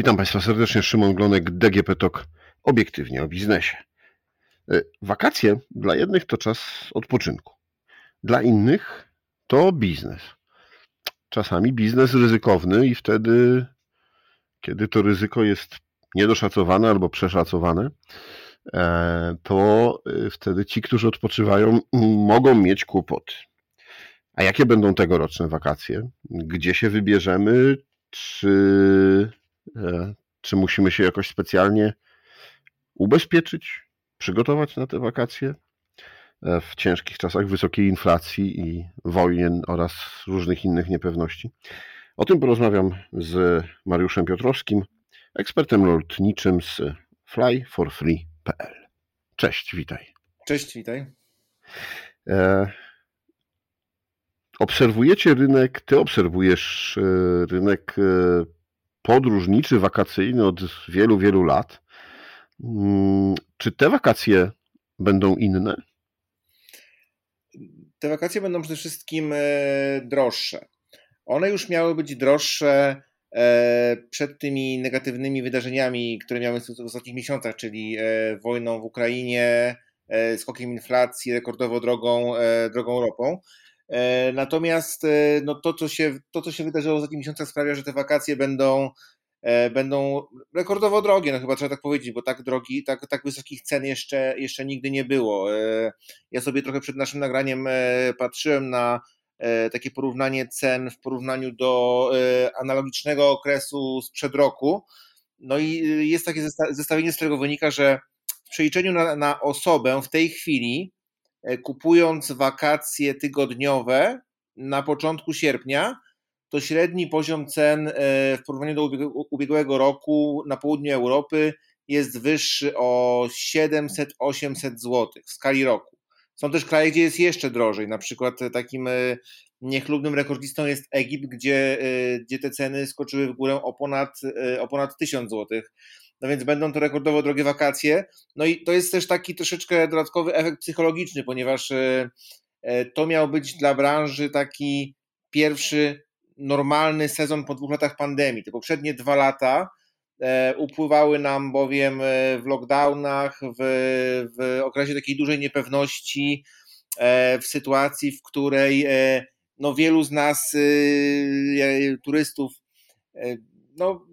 Witam Państwa serdecznie, Szymon Glonek, DGP TOK, obiektywnie o biznesie. E, wakacje dla jednych to czas odpoczynku, dla innych to biznes. Czasami biznes ryzykowny i wtedy, kiedy to ryzyko jest niedoszacowane albo przeszacowane, e, to e, wtedy ci, którzy odpoczywają, mogą mieć kłopoty. A jakie będą tegoroczne wakacje? Gdzie się wybierzemy? Czy czy musimy się jakoś specjalnie ubezpieczyć, przygotować na te wakacje e, w ciężkich czasach wysokiej inflacji i wojen oraz różnych innych niepewności? O tym porozmawiam z Mariuszem Piotrowskim, ekspertem lotniczym z flyforfree.pl. Cześć, witaj. Cześć, witaj. E, obserwujecie rynek, ty obserwujesz rynek podróżniczy, wakacyjny od wielu, wielu lat. Mm, czy te wakacje będą inne? Te wakacje będą przede wszystkim e, droższe. One już miały być droższe e, przed tymi negatywnymi wydarzeniami, które miały miejsce w ostatnich miesiącach, czyli e, wojną w Ukrainie, skokiem inflacji, rekordowo drogą, drogą ropą. E, natomiast e, no to, co się, to, co się wydarzyło w ostatnich miesiącach, sprawia, że te wakacje będą, e, będą rekordowo drogie, no chyba trzeba tak powiedzieć, bo tak drogi, tak, tak wysokich cen jeszcze, jeszcze nigdy nie było. Ja sobie trochę przed naszym nagraniem patrzyłem na takie porównanie cen w porównaniu do analogicznego okresu sprzed roku. No i jest takie zestawienie, z którego wynika, że w przeliczeniu na, na osobę w tej chwili kupując wakacje tygodniowe na początku sierpnia, to średni poziom cen e, w porównaniu do ubiegłego roku na południu Europy jest wyższy o 700-800 zł w skali roku. Są też kraje, gdzie jest jeszcze drożej. Na przykład takim e, niechlubnym rekordzistą jest Egipt, gdzie, gdzie te ceny skoczyły w górę o ponad, o ponad 1000 zł no więc będą to rekordowo drogie wakacje. No i to jest też taki troszeczkę dodatkowy efekt psychologiczny, ponieważ e, e, to miał być dla branży taki pierwszy normalny sezon po dwóch latach pandemii. Te poprzednie dwa lata e, upływały nam bowiem w lockdownach, w, w okresie takiej dużej niepewności, w sytuacji, w której no, wielu z nas, turystów, no,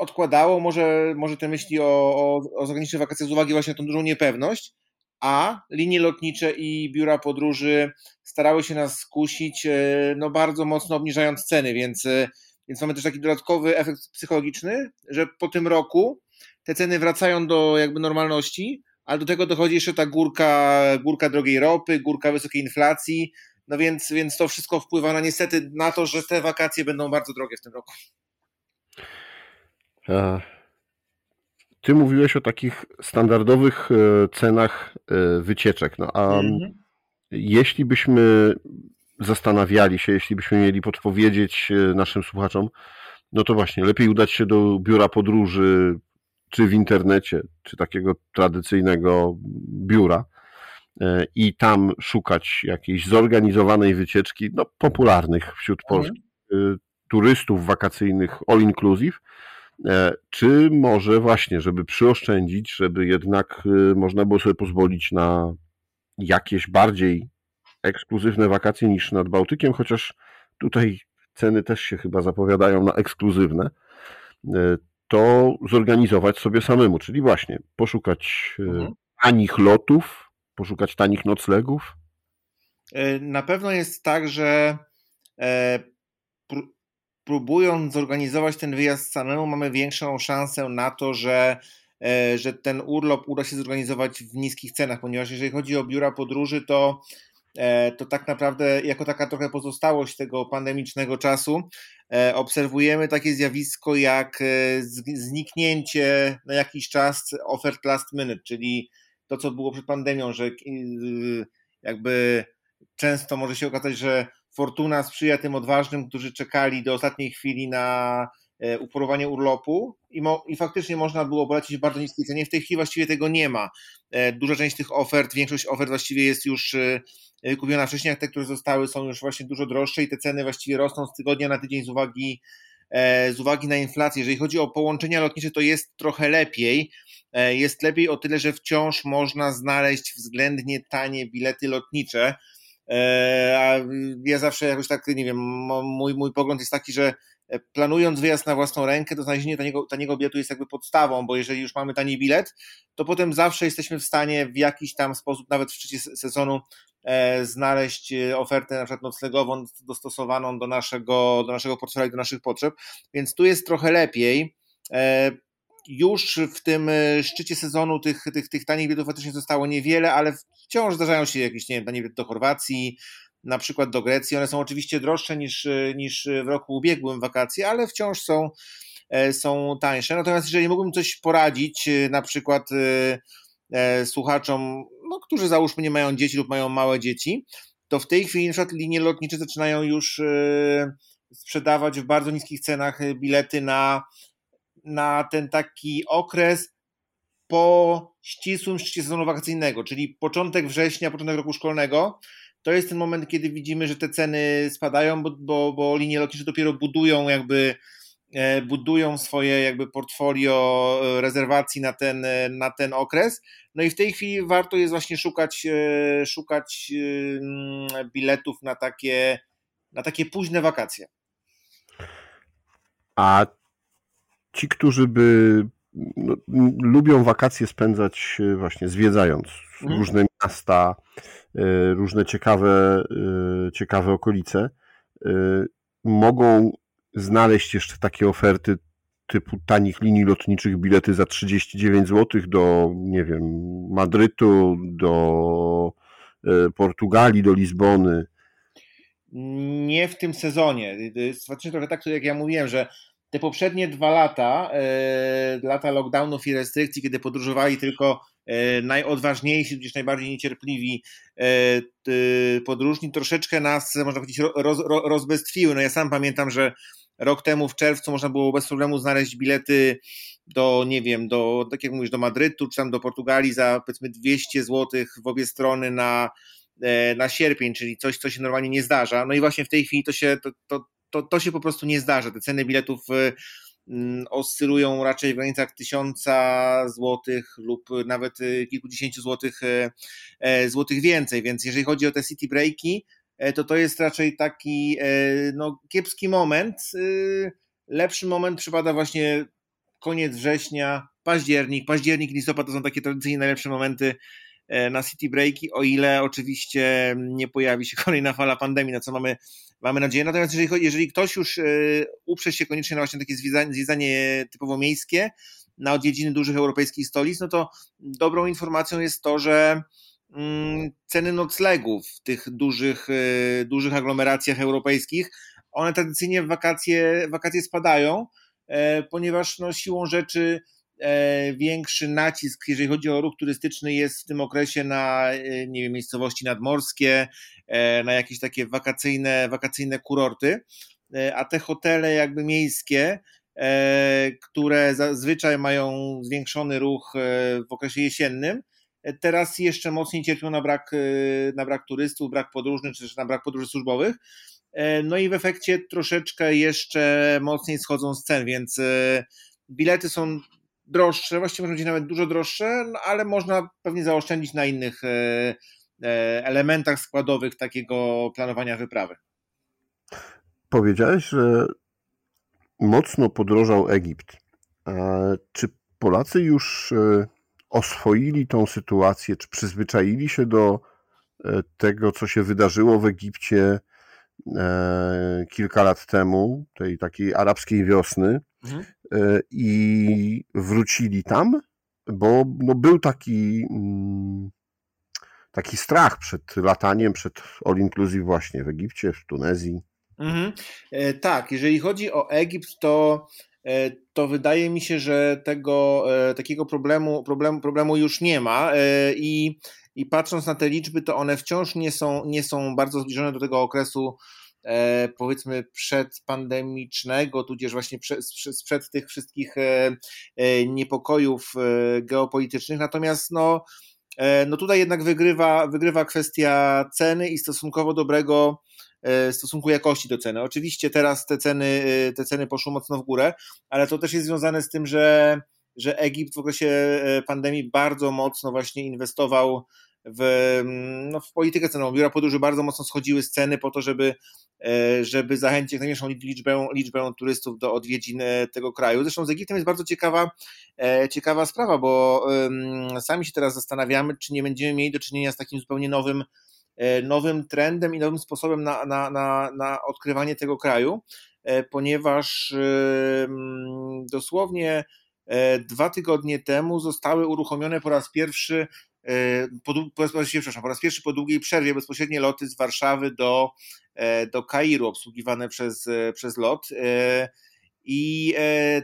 odkładało może, może te myśli o, o, o zagranicznych wakacjach z uwagi właśnie na tą dużą niepewność, a linie lotnicze i biura podróży starały się nas skusić, e, no bardzo mocno obniżając ceny, więc, e, więc mamy też taki dodatkowy efekt psychologiczny, że po tym roku te ceny wracają do jakby normalności, ale do tego dochodzi jeszcze ta górka, górka drogiej ropy, górka wysokiej inflacji, no więc, więc to wszystko wpływa na niestety na to, że te wakacje będą bardzo drogie w tym roku. E, ty mówiłeś o takich standardowych e, cenach e, wycieczek. No a mhm. jeśli byśmy zastanawiali się, jeśli byśmy mieli podpowiedzieć naszym słuchaczom, no to właśnie lepiej udać się do biura podróży, czy w internecie, czy takiego tradycyjnego biura i tam szukać jakiejś zorganizowanej wycieczki, no popularnych wśród mhm. polskich turystów wakacyjnych all inclusive, E, czy może właśnie, żeby przyoszczędzić, żeby jednak y, można było sobie pozwolić na jakieś bardziej ekskluzywne wakacje niż nad Bałtykiem, chociaż tutaj ceny też się chyba zapowiadają na ekskluzywne, e, to zorganizować sobie samemu, czyli właśnie poszukać y, mhm. tanich lotów, poszukać tanich noclegów. E, na pewno jest tak, że próbując zorganizować ten wyjazd samemu, mamy większą szansę na to, że, e, że ten urlop uda się zorganizować w niskich cenach, ponieważ jeżeli chodzi o biura podróży, to, e, to tak naprawdę jako taka trochę pozostałość tego pandemicznego czasu e, obserwujemy takie zjawisko jak zniknięcie na jakiś czas ofert last minute, czyli to, co było przed pandemią, że jakby często może się okazać, że fortuna sprzyja tym odważnym, którzy czekali do ostatniej chwili na e, uporowanie urlopu i, mo, i faktycznie można było polecić bardzo niskiej cenie. W tej chwili właściwie tego nie ma. E, duża część tych ofert, większość ofert właściwie jest już e, kupiona wcześniej, a te, które zostały są już właśnie dużo droższe i te ceny właściwie rosną z tygodnia na tydzień z uwagi z uwagi na inflację. Jeżeli chodzi o połączenia lotnicze, to jest trochę lepiej. Jest lepiej o tyle, że wciąż można znaleźć względnie tanie bilety lotnicze. A ja zawsze jakoś tak, nie wiem, mój, mój pogląd jest taki, że planując wyjazd na własną rękę, to znalezienie taniego, taniego biletu jest jakby podstawą, bo jeżeli już mamy tani bilet, to potem zawsze jesteśmy w stanie w jakiś tam sposób, nawet w szczycie sezonu, e, znaleźć e, ofertę na przykład noclegową dostosowaną do naszego, do naszego portfela i do naszych potrzeb, więc tu jest trochę lepiej. E, już w tym e, szczycie sezonu tych, tych, tych tanich biletów faktycznie zostało niewiele, ale wciąż zdarzają się jakieś, nie wiem, tanie bilety do Chorwacji, na przykład do Grecji. One są oczywiście droższe niż, niż w roku ubiegłym wakacje, ale wciąż są, e, są tańsze. Natomiast jeżeli mógłbym coś poradzić, e, na przykład e, słuchaczom, no, którzy załóżmy nie mają dzieci lub mają małe dzieci, to w tej chwili na przykład linie lotnicze zaczynają już sprzedawać w bardzo niskich cenach bilety na, na ten taki okres po ścisłym szczycie sezonu wakacyjnego, czyli początek września, początek roku szkolnego, to jest ten moment, kiedy widzimy, że te ceny spadają, bo, bo, bo linie lotnicze dopiero budują jakby e, budują swoje jakby portfolio e, rezerwacji na ten, e, na ten okres. No i w tej chwili warto jest właśnie szukać, szukać mm, biletów na takie, na takie późne wakacje. A ci, którzy by no, lubią wakacje spędzać właśnie zwiedzając mhm. różne miasta, E, różne ciekawe, e, ciekawe okolice, e, mogą znaleźć jeszcze takie oferty typu tanich linii lotniczych, bilety za 39 zł do, nie wiem, Madrytu, do Portugalii, do Lizbony. Nie w tym sezonie. Jest faktycznie trochę tak, jak ja mówiłem, że te poprzednie dwa lata, lata lockdownów i restrykcji, kiedy podróżowali tylko E, najodważniejsi, gdzieś najbardziej niecierpliwi e, podróżni troszeczkę nas, można powiedzieć, roz, rozbestwiły. No ja sam pamiętam, że rok temu w czerwcu można było bez problemu znaleźć bilety do, nie wiem, do, tak jak mówisz, do Madrytu, czy tam do Portugalii za powiedzmy 200 zł w obie strony na, e, na sierpień, czyli coś, co się normalnie nie zdarza. No i właśnie w tej chwili to się, to, to, to, to się po prostu nie zdarza. Te ceny biletów Mm, oscylują raczej w granicach tysiąca złotych lub nawet y, kilkudziesięciu złotych, e, e, złotych więcej, więc jeżeli chodzi o te city breaki, e, to to jest raczej taki no, kiepski moment. Y, lepszy moment przypada właśnie koniec września, październik. Październik, listopad to są takie tradycyjnie najlepsze momenty na city breaki, o ile oczywiście nie pojawi się kolejna fala pandemii, na co mamy mamy nadzieję. Natomiast jeżeli, jeżeli ktoś już e, uprze się koniecznie na właśnie takie zwiedzanie, zwiedzanie typowo miejskie, na odwiedziny dużych europejskich stolic, no to dobrą informacją jest to, że mm, ceny noclegów w tych dużych, e, dużych aglomeracjach europejskich, one tradycyjnie w wakacje, wakacje spadają, e, ponieważ no, siłą rzeczy większy nacisk, jeżeli chodzi o ruch turystyczny, jest w tym okresie na nie wiem, miejscowości nadmorskie, E, na jakieś takie wakacyjne, wakacyjne kurorty, e, a te hotele jakby miejskie, e, które zazwyczaj mają zwiększony ruch w okresie jesiennym, teraz jeszcze mocniej cierpią na brak, na brak turystów, brak podróżnych, czy też na brak podróży służbowych. No i w efekcie troszeczkę jeszcze mocniej schodzą z cen, więc bilety są droższe, właściwie może być nawet dużo droższe, no ale można pewnie zaoszczędzić na innych E, elementach składowych takiego planowania wyprawy. Powiedziałeś, że mocno podrożał Egipt. Czy Polacy już e, oswoili tą sytuację, czy przyzwyczaili się do e, tego, co się wydarzyło w Egipcie kilka lat temu, tej takiej arabskiej wiosny, mhm. I wrócili tam? Bo no, był taki mm, taki strach przed lataniem, przed all inclusive właśnie w Egipcie, w Tunezji. Mhm. E, tak, jeżeli chodzi o Egipt, to, e, to wydaje mi się, że tego e, takiego problemu, problemu, problemu już nie ma e, i, i patrząc na te liczby, to one wciąż nie są, nie są bardzo zbliżone do tego okresu e, powiedzmy przedpandemicznego, tudzież właśnie przed, sprzed tych wszystkich e, niepokojów geopolitycznych. Natomiast no, E, no tutaj jednak wygrywa, wygrywa kwestia ceny i stosunkowo dobrego, w stosunku jakości do ceny. Oczywiście teraz te ceny, te ceny poszły mocno w górę, ale to też jest związane z tym, że, że Egipt w okresie pandemii bardzo mocno właśnie inwestował w, no, w politykę cenową. Biura podróży bardzo mocno schodziły z ceny po to, żeby, e, żeby zachęcić jak najmniejszą liczbę, liczbę turystów do odwiedzin e, tego kraju. Zresztą z Egiptem jest bardzo ciekawa, e, ciekawa sprawa, bo sami się teraz zastanawiamy, czy nie będziemy mieli do czynienia z takim zupełnie nowym, nowym trendem i nowym sposobem na, na, na, na odkrywanie tego kraju, ponieważ dosłownie dwa tygodnie temu zostały uruchomione po raz pierwszy po, po, przepraszam, po raz pierwszy po długiej przerwie bezpośrednie loty z Warszawy do, e, do Kairu obsługiwane przez, e, przez LOT. I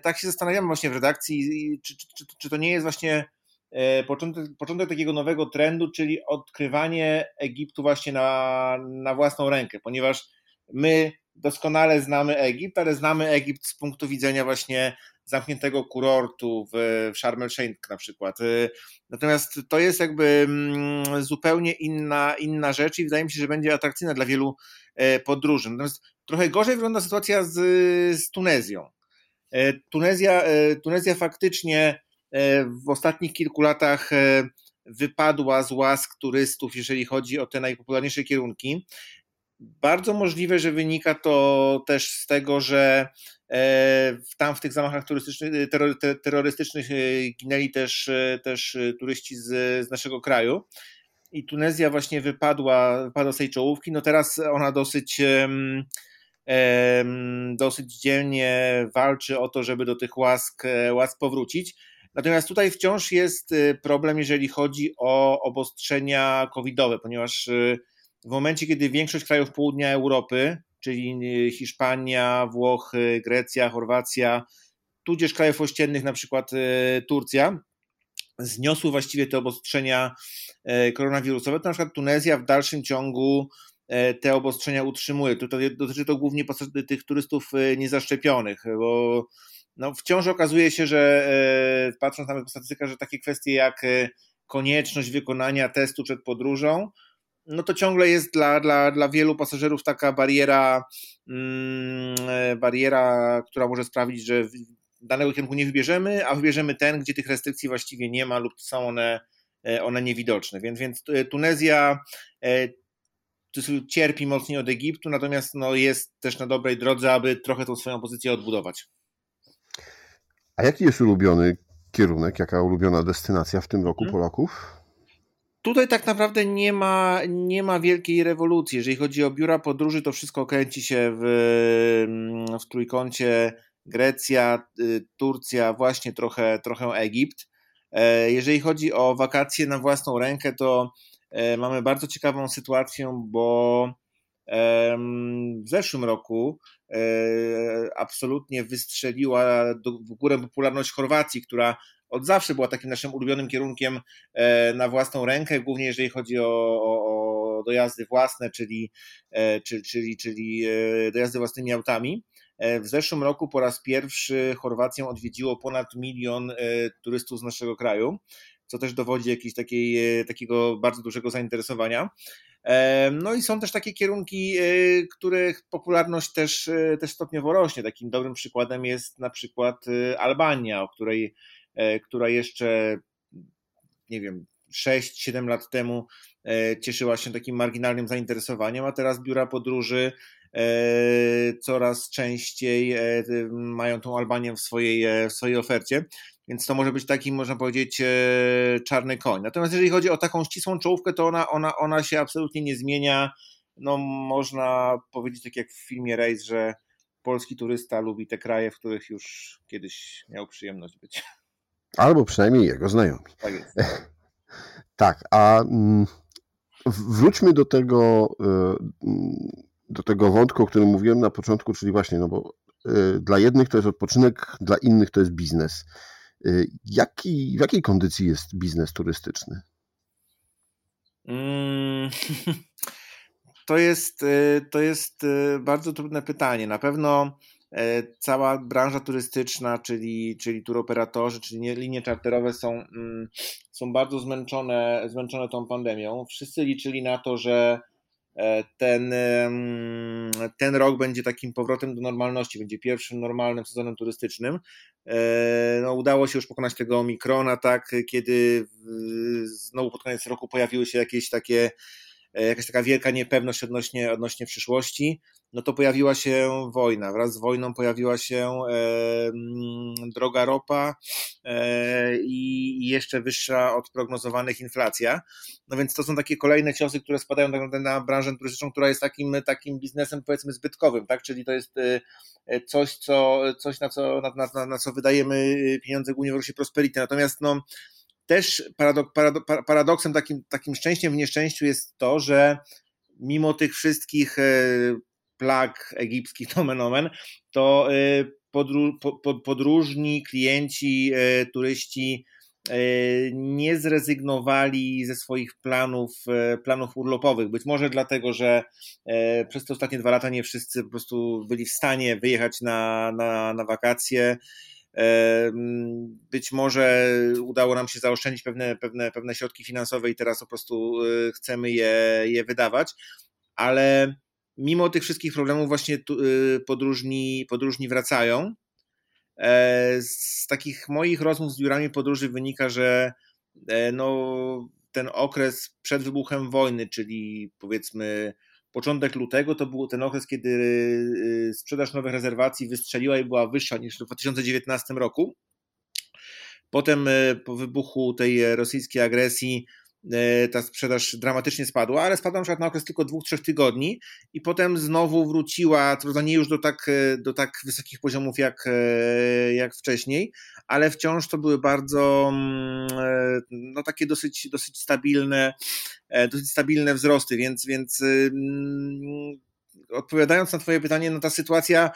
tak się zastanawiamy właśnie w redakcji, czy, czy, czy, czy to nie jest właśnie początek, początek takiego nowego trendu, czyli odkrywanie Egiptu właśnie na, na własną rękę, ponieważ my doskonale znamy Egipt, ale znamy Egipt z punktu widzenia właśnie zamkniętego kurortu w, Sharm el-Sheikh na przykład. Y, natomiast to jest jakby mm, zupełnie inna, inna rzecz i wydaje mi się, że będzie atrakcyjna dla wielu e, podróży. Natomiast trochę gorzej wygląda sytuacja z, z Tunezją. E, Tunezja, e, Tunezja faktycznie w ostatnich kilku latach wypadła z łask turystów, jeżeli chodzi o te najpopularniejsze kierunki. Bardzo możliwe, że wynika to też z tego, że tam w tych zamachach turystycznych, terrorystycznych e, ginęli też, e, też turyści z, z naszego kraju. I Tunezja właśnie wypadła, wypadła z tej czołówki. No teraz ona dosyć, dosyć dzielnie walczy o to, żeby do tych łask, łask powrócić. Natomiast tutaj wciąż jest problem, jeżeli chodzi o obostrzenia covidowe, ponieważ w momencie, kiedy większość krajów południa Europy, czyli Hiszpania, Włochy, Grecja, Chorwacja, tudzież krajów ościennych, na przykład e, Turcja, zniosły właściwie te obostrzenia e, koronawirusowe, to na przykład Tunezja w dalszym ciągu e, te obostrzenia utrzymuje. Tutaj dotyczy to głównie tych turystów niezaszczepionych, bo no wciąż okazuje się, że patrząc nawet po że takie kwestie jak konieczność wykonania testu przed podróżą, no to ciągle jest dla, dla, dla wielu pasażerów taka bariera, mm, e, bariera, która może sprawić, że danego kierunku nie wybierzemy, a wybierzemy ten, gdzie tych restrykcji właściwie nie ma lub są one, e, one niewidoczne. Więc, więc e, Tunezja cierpi mocniej od Egiptu, natomiast no, jest też na dobrej drodze, aby trochę tą swoją pozycję odbudować. A jaki jest ulubiony kierunek, jaka ulubiona destynacja w tym roku hmm? Polaków? Tutaj tak naprawdę nie ma, nie ma wielkiej rewolucji. Jeżeli chodzi o biura podróży, to wszystko kręci się w, w trójkącie Grecja, y, Turcja, właśnie trochę, trochę Egipt. E, jeżeli chodzi o wakacje na własną rękę, to e, mamy bardzo ciekawą sytuację, bo w zeszłym roku e, absolutnie wystrzeliła w górę popularność Chorwacji, która od zawsze była takim naszym ulubionym kierunkiem e, na własną rękę, głównie jeżeli chodzi o, o, o dojazdy własne, czyli, e, czyli, czyli, czyli e, dojazdy własnymi autami. W zeszłym roku po raz pierwszy Chorwację odwiedziło ponad milion turystów z naszego kraju, co też dowodzi jakiegoś takiej, takiego bardzo dużego zainteresowania. No i są też takie kierunki, których popularność też, też stopniowo rośnie. Takim dobrym przykładem jest na przykład Albania, o której która jeszcze, nie wiem, 6-7 lat temu e, cieszyła się takim marginalnym zainteresowaniem, a teraz biura podróży e, coraz częściej mają tą Albanię w swojej, w swojej ofercie. Więc to może być taki, można powiedzieć, czarny koń. Natomiast jeżeli chodzi o taką ścisłą czołówkę, to ona, ona, ona się absolutnie nie zmienia. No, można powiedzieć, tak jak w filmie Race, że polski turysta lubi te kraje, w których już kiedyś miał przyjemność być. Albo przynajmniej jego znajomi. Tak, jest. tak a mm, wróćmy do tego, e, do tego wątku, o którym mówiłem na początku, czyli właśnie, no bo e, dla jednych to jest odpoczynek, dla innych to jest biznes. E, jaki, w jakiej kondycji jest biznes turystyczny? Mm, to jest, to jest bardzo trudne pytanie. Na pewno cała branża turystyczna, czyli, czyli turoperatorzy, czyli linie czarterowe są, mm, są bardzo zmęczone, zmęczone tą pandemią. Wszyscy liczyli na to, że ten, ten rok będzie takim powrotem do normalności, będzie pierwszym normalnym sezonem turystycznym. No, udało się już pokonać tego Omikrona, tak, kiedy znowu pod koniec roku pojawiły się jakieś takie E, jakaś taka wielka niepewność odnośnie, odnośnie przyszłości, no to pojawiła się wojna. Wraz z wojną pojawiła się e, droga ropa e, i jeszcze wyższa od prognozowanych inflacja. No więc to są takie kolejne ciosy, które spadają tak naprawdę na branżę turystyczną, która jest takim, takim biznesem powiedzmy zbytkowym, tak? Czyli to jest e, e, coś, co, coś na, co, na, na, na co wydajemy pieniądze głównie w Prosperity. Natomiast no, też paradok, paradok, paradoksem, takim, takim szczęściem w nieszczęściu jest to, że mimo tych wszystkich e, plag egipskich to e, podró, podróżni, klienci, e, turyści nie zrezygnowali ze swoich planów, planów urlopowych. Być może dlatego, że przez te ostatnie dwa lata nie wszyscy po prostu byli w stanie wyjechać na, na, na wakacje być może udało nam się zaoszczędzić pewne, pewne, pewne środki finansowe i teraz po prostu y, chcemy je, je wydawać, ale mimo tych wszystkich problemów właśnie y, podróżni, podróżni wracają. E, z takich moich rozmów z biurami podróży wynika, że e, no, ten okres przed wybuchem wojny, czyli powiedzmy początek lutego to był ten okres, kiedy y, sprzedaż nowych rezerwacji wystrzeliła i była wyższa niż w 2019 roku. Potem y, po wybuchu tej rosyjskiej agresji ta sprzedaż dramatycznie spadła, ale spadła na przykład na okres tylko dwóch, trzech tygodni i potem znowu wróciła, co nie już do tak, do tak wysokich poziomów jak, jak wcześniej, ale wciąż to były bardzo mm, e, no takie dosyć, dosyć stabilne, e, dosyć stabilne wzrosty, więc, więc mm, odpowiadając na Twoje pytanie, no ta sytuacja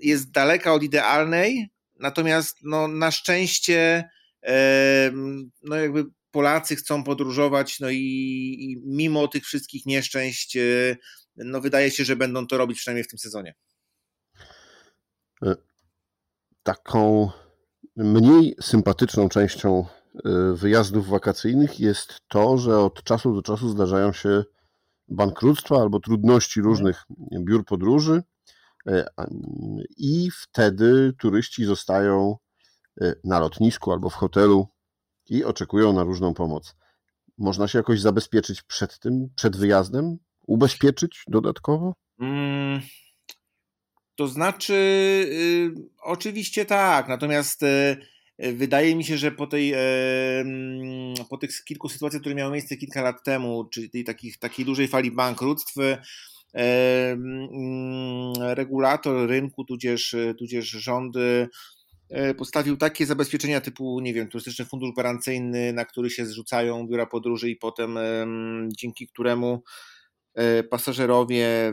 jest daleka od idealnej, natomiast no, na szczęście e, no jakby Polacy chcą podróżować, no i, i, mimo tych wszystkich nieszczęść, no wydaje się, że będą to robić przynajmniej w tym sezonie. Taką Mniej sympatyczną częścią y, wyjazdów wakacyjnych jest to, że od czasu do czasu zdarzają się bankructwa albo trudności mhm. różnych biur podróży i wtedy turyści zostają na lotnisku albo w hotelu i oczekują na różną pomoc. Można się jakoś zabezpieczyć przed tym, przed wyjazdem? Ubezpieczyć dodatkowo? Mm, to znaczy, y, oczywiście tak, natomiast y, wydaje mi się, że po, tej, po tych kilku sytuacjach, które miały miejsce kilka lat temu, czyli takich, takiej dużej fali bankructw, regulator rynku, tudzież, tudzież rządy postawił takie zabezpieczenia typu, nie wiem, turystyczny fundusz gwarancyjny, na który się zrzucają biura podróży i potem dzięki któremu e, pasażerowie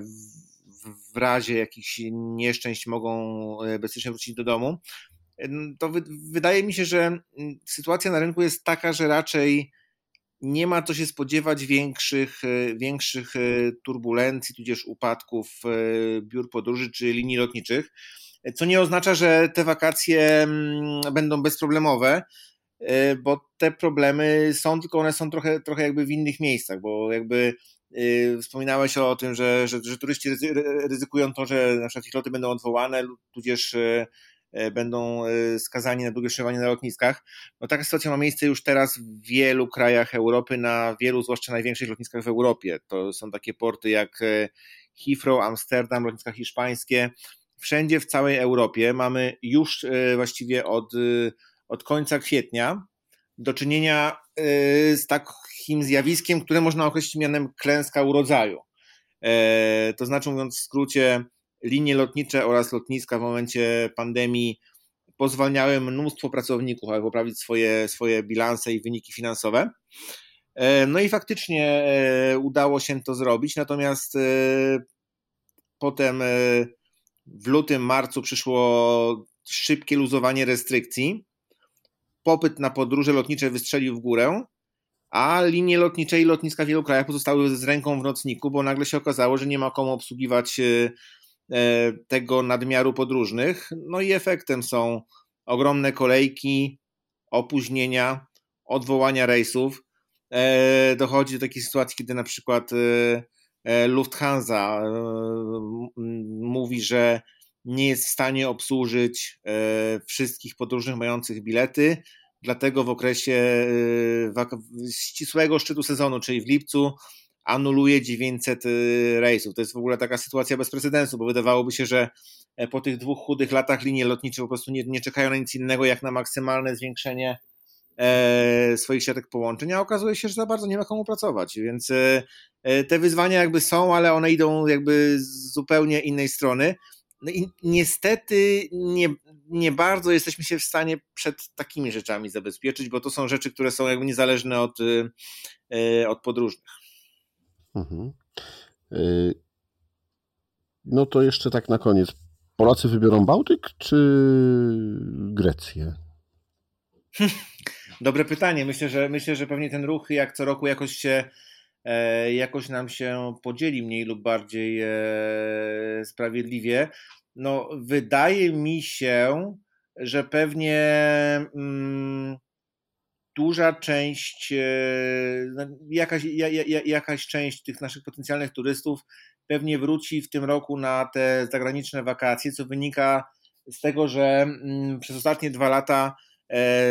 w razie jakichś nieszczęść mogą e, bezpiecznie wrócić do domu, to wydaje mi się, że sytuacja na rynku jest taka, że raczej nie ma co się spodziewać większych, e, większych e, turbulencji, tudzież upadków biur podróży czy linii lotniczych, co nie oznacza, że te wakacje będą bezproblemowe, bo te problemy są, tylko one są trochę, trochę jakby w innych miejscach, bo jakby Y, wspominałeś o tym, że, że, że turyści ryzykują to, że na przykład ich loty będą odwołane, tudzież y, będą skazani na długie przebywanie na lotniskach. No taka sytuacja ma miejsce już teraz w wielu krajach Europy, na wielu, zwłaszcza największych lotniskach w Europie. To są takie porty jak Heathrow, Amsterdam, lotniska hiszpańskie. Wszędzie w całej Europie mamy już właściwie od, od końca kwietnia do czynienia z takim zjawiskiem, które można określić mianem klęska urodzaju. E, to znaczy, mówiąc w skrócie, linie lotnicze oraz lotniska w momencie pandemii pozwalniały mnóstwo pracowników, aby poprawić swoje, swoje bilanse i wyniki finansowe. E, no i faktycznie e, udało się to zrobić, natomiast potem w lutym, marcu przyszło szybkie luzowanie restrykcji popyt na podróże lotnicze wystrzelił w górę, a linie lotnicze i lotniska w wielu krajach pozostały z ręką w nocniku, bo nagle się okazało, że nie ma komu obsługiwać e, e, tego nadmiaru podróżnych. No i efektem są ogromne kolejki, opóźnienia, odwołania rejsów. E, dochodzi do takiej sytuacji, kiedy na przykład Lufthansa mówi, że nie jest w stanie obsłużyć wszystkich podróżnych mających bilety, dlatego w okresie ścisłego szczytu sezonu, czyli w lipcu, anuluje 900 y, rejsów. To jest w ogóle taka sytuacja bez precedensu, bo wydawałoby się, że e, po tych dwóch chudych latach linie lotnicze po prostu nie, nie czekają na nic innego jak na maksymalne zwiększenie e, swoich siatek połączeń, a okazuje się, że za bardzo nie ma komu pracować, więc e, e te wyzwania jakby są, ale one idą jakby z zupełnie innej strony. No i niestety nie, nie bardzo jesteśmy się w stanie przed takimi rzeczami zabezpieczyć, bo to są rzeczy, które są jakby niezależne od, e, od podróżnych. Mhm. Y, no to jeszcze tak na koniec. Polacy wybiorą Bałtyk czy Grecję? Dobre pytanie. Myślę, że myślę, że pewnie ten ruch jak co roku jakoś się e, jakoś nam się podzieli mniej lub bardziej e, sprawiedliwie. No, wydaje mi się, że pewnie mm, duża część, e, no, jakaś, jakaś część tych naszych potencjalnych turystów pewnie wróci w tym roku na te zagraniczne wakacje, co wynika z tego, że mm, przez ostatnie dwa lata e,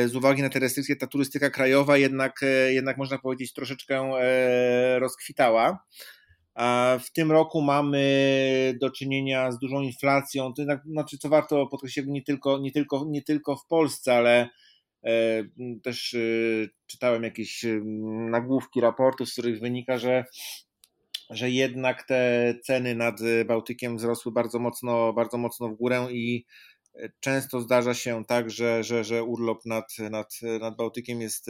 z uwagi na te restrykcje ta turystyka krajowa jednak, e, jednak można powiedzieć troszeczkę rozkwitała. A w tym roku mamy do czynienia z dużą inflacją, to znaczy co warto podkreślić, nie tylko, nie, tylko, nie tylko w Polsce, ale E, też e, czytałem jakieś nagłówki raportów, z których wynika, że, że jednak te ceny nad Bałtykiem wzrosły bardzo mocno, bardzo mocno w górę i e, często zdarza się tak, że, że, że urlop nad, nad, nad Bałtykiem jest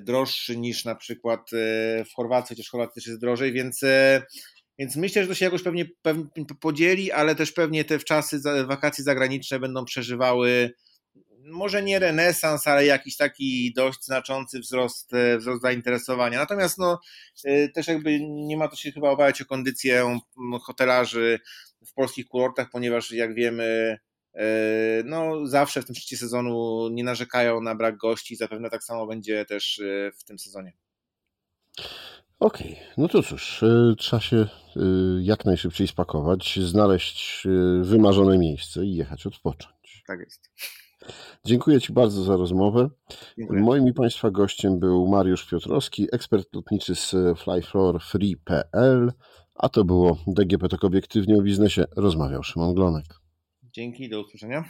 droższy niż na przykład w Chorwacji, chociaż Chorwacja też jest drożej, więc, więc myślę, że to się jakoś pewnie, pewnie podzieli, ale też pewnie te wczasy wakacji zagraniczne będą przeżywały może nie renesans, ale jakiś taki dość znaczący wzrost, e, wzrost zainteresowania. Natomiast no, e, też jakby nie ma to się chyba obawiać o kondycję hotelarzy w polskich kurortach, ponieważ jak wiemy, e, no zawsze w tym szczycie sezonu nie narzekają na brak gości, zapewne tak samo będzie też w tym sezonie. Okej, okay. no to cóż, trzeba się jak najszybciej spakować, znaleźć wymarzone miejsce i jechać odpocząć. Tak jest. Dziękuję Ci bardzo za rozmowę. Dziękuję. Moim i Państwa gościem był Mariusz Piotrowski, ekspert lotniczy z flyfloorfree.pl, a to było DGP Tok Obiektywnie o biznesie. Rozmawiał Szymon Glonek. Dzięki, do usłyszenia.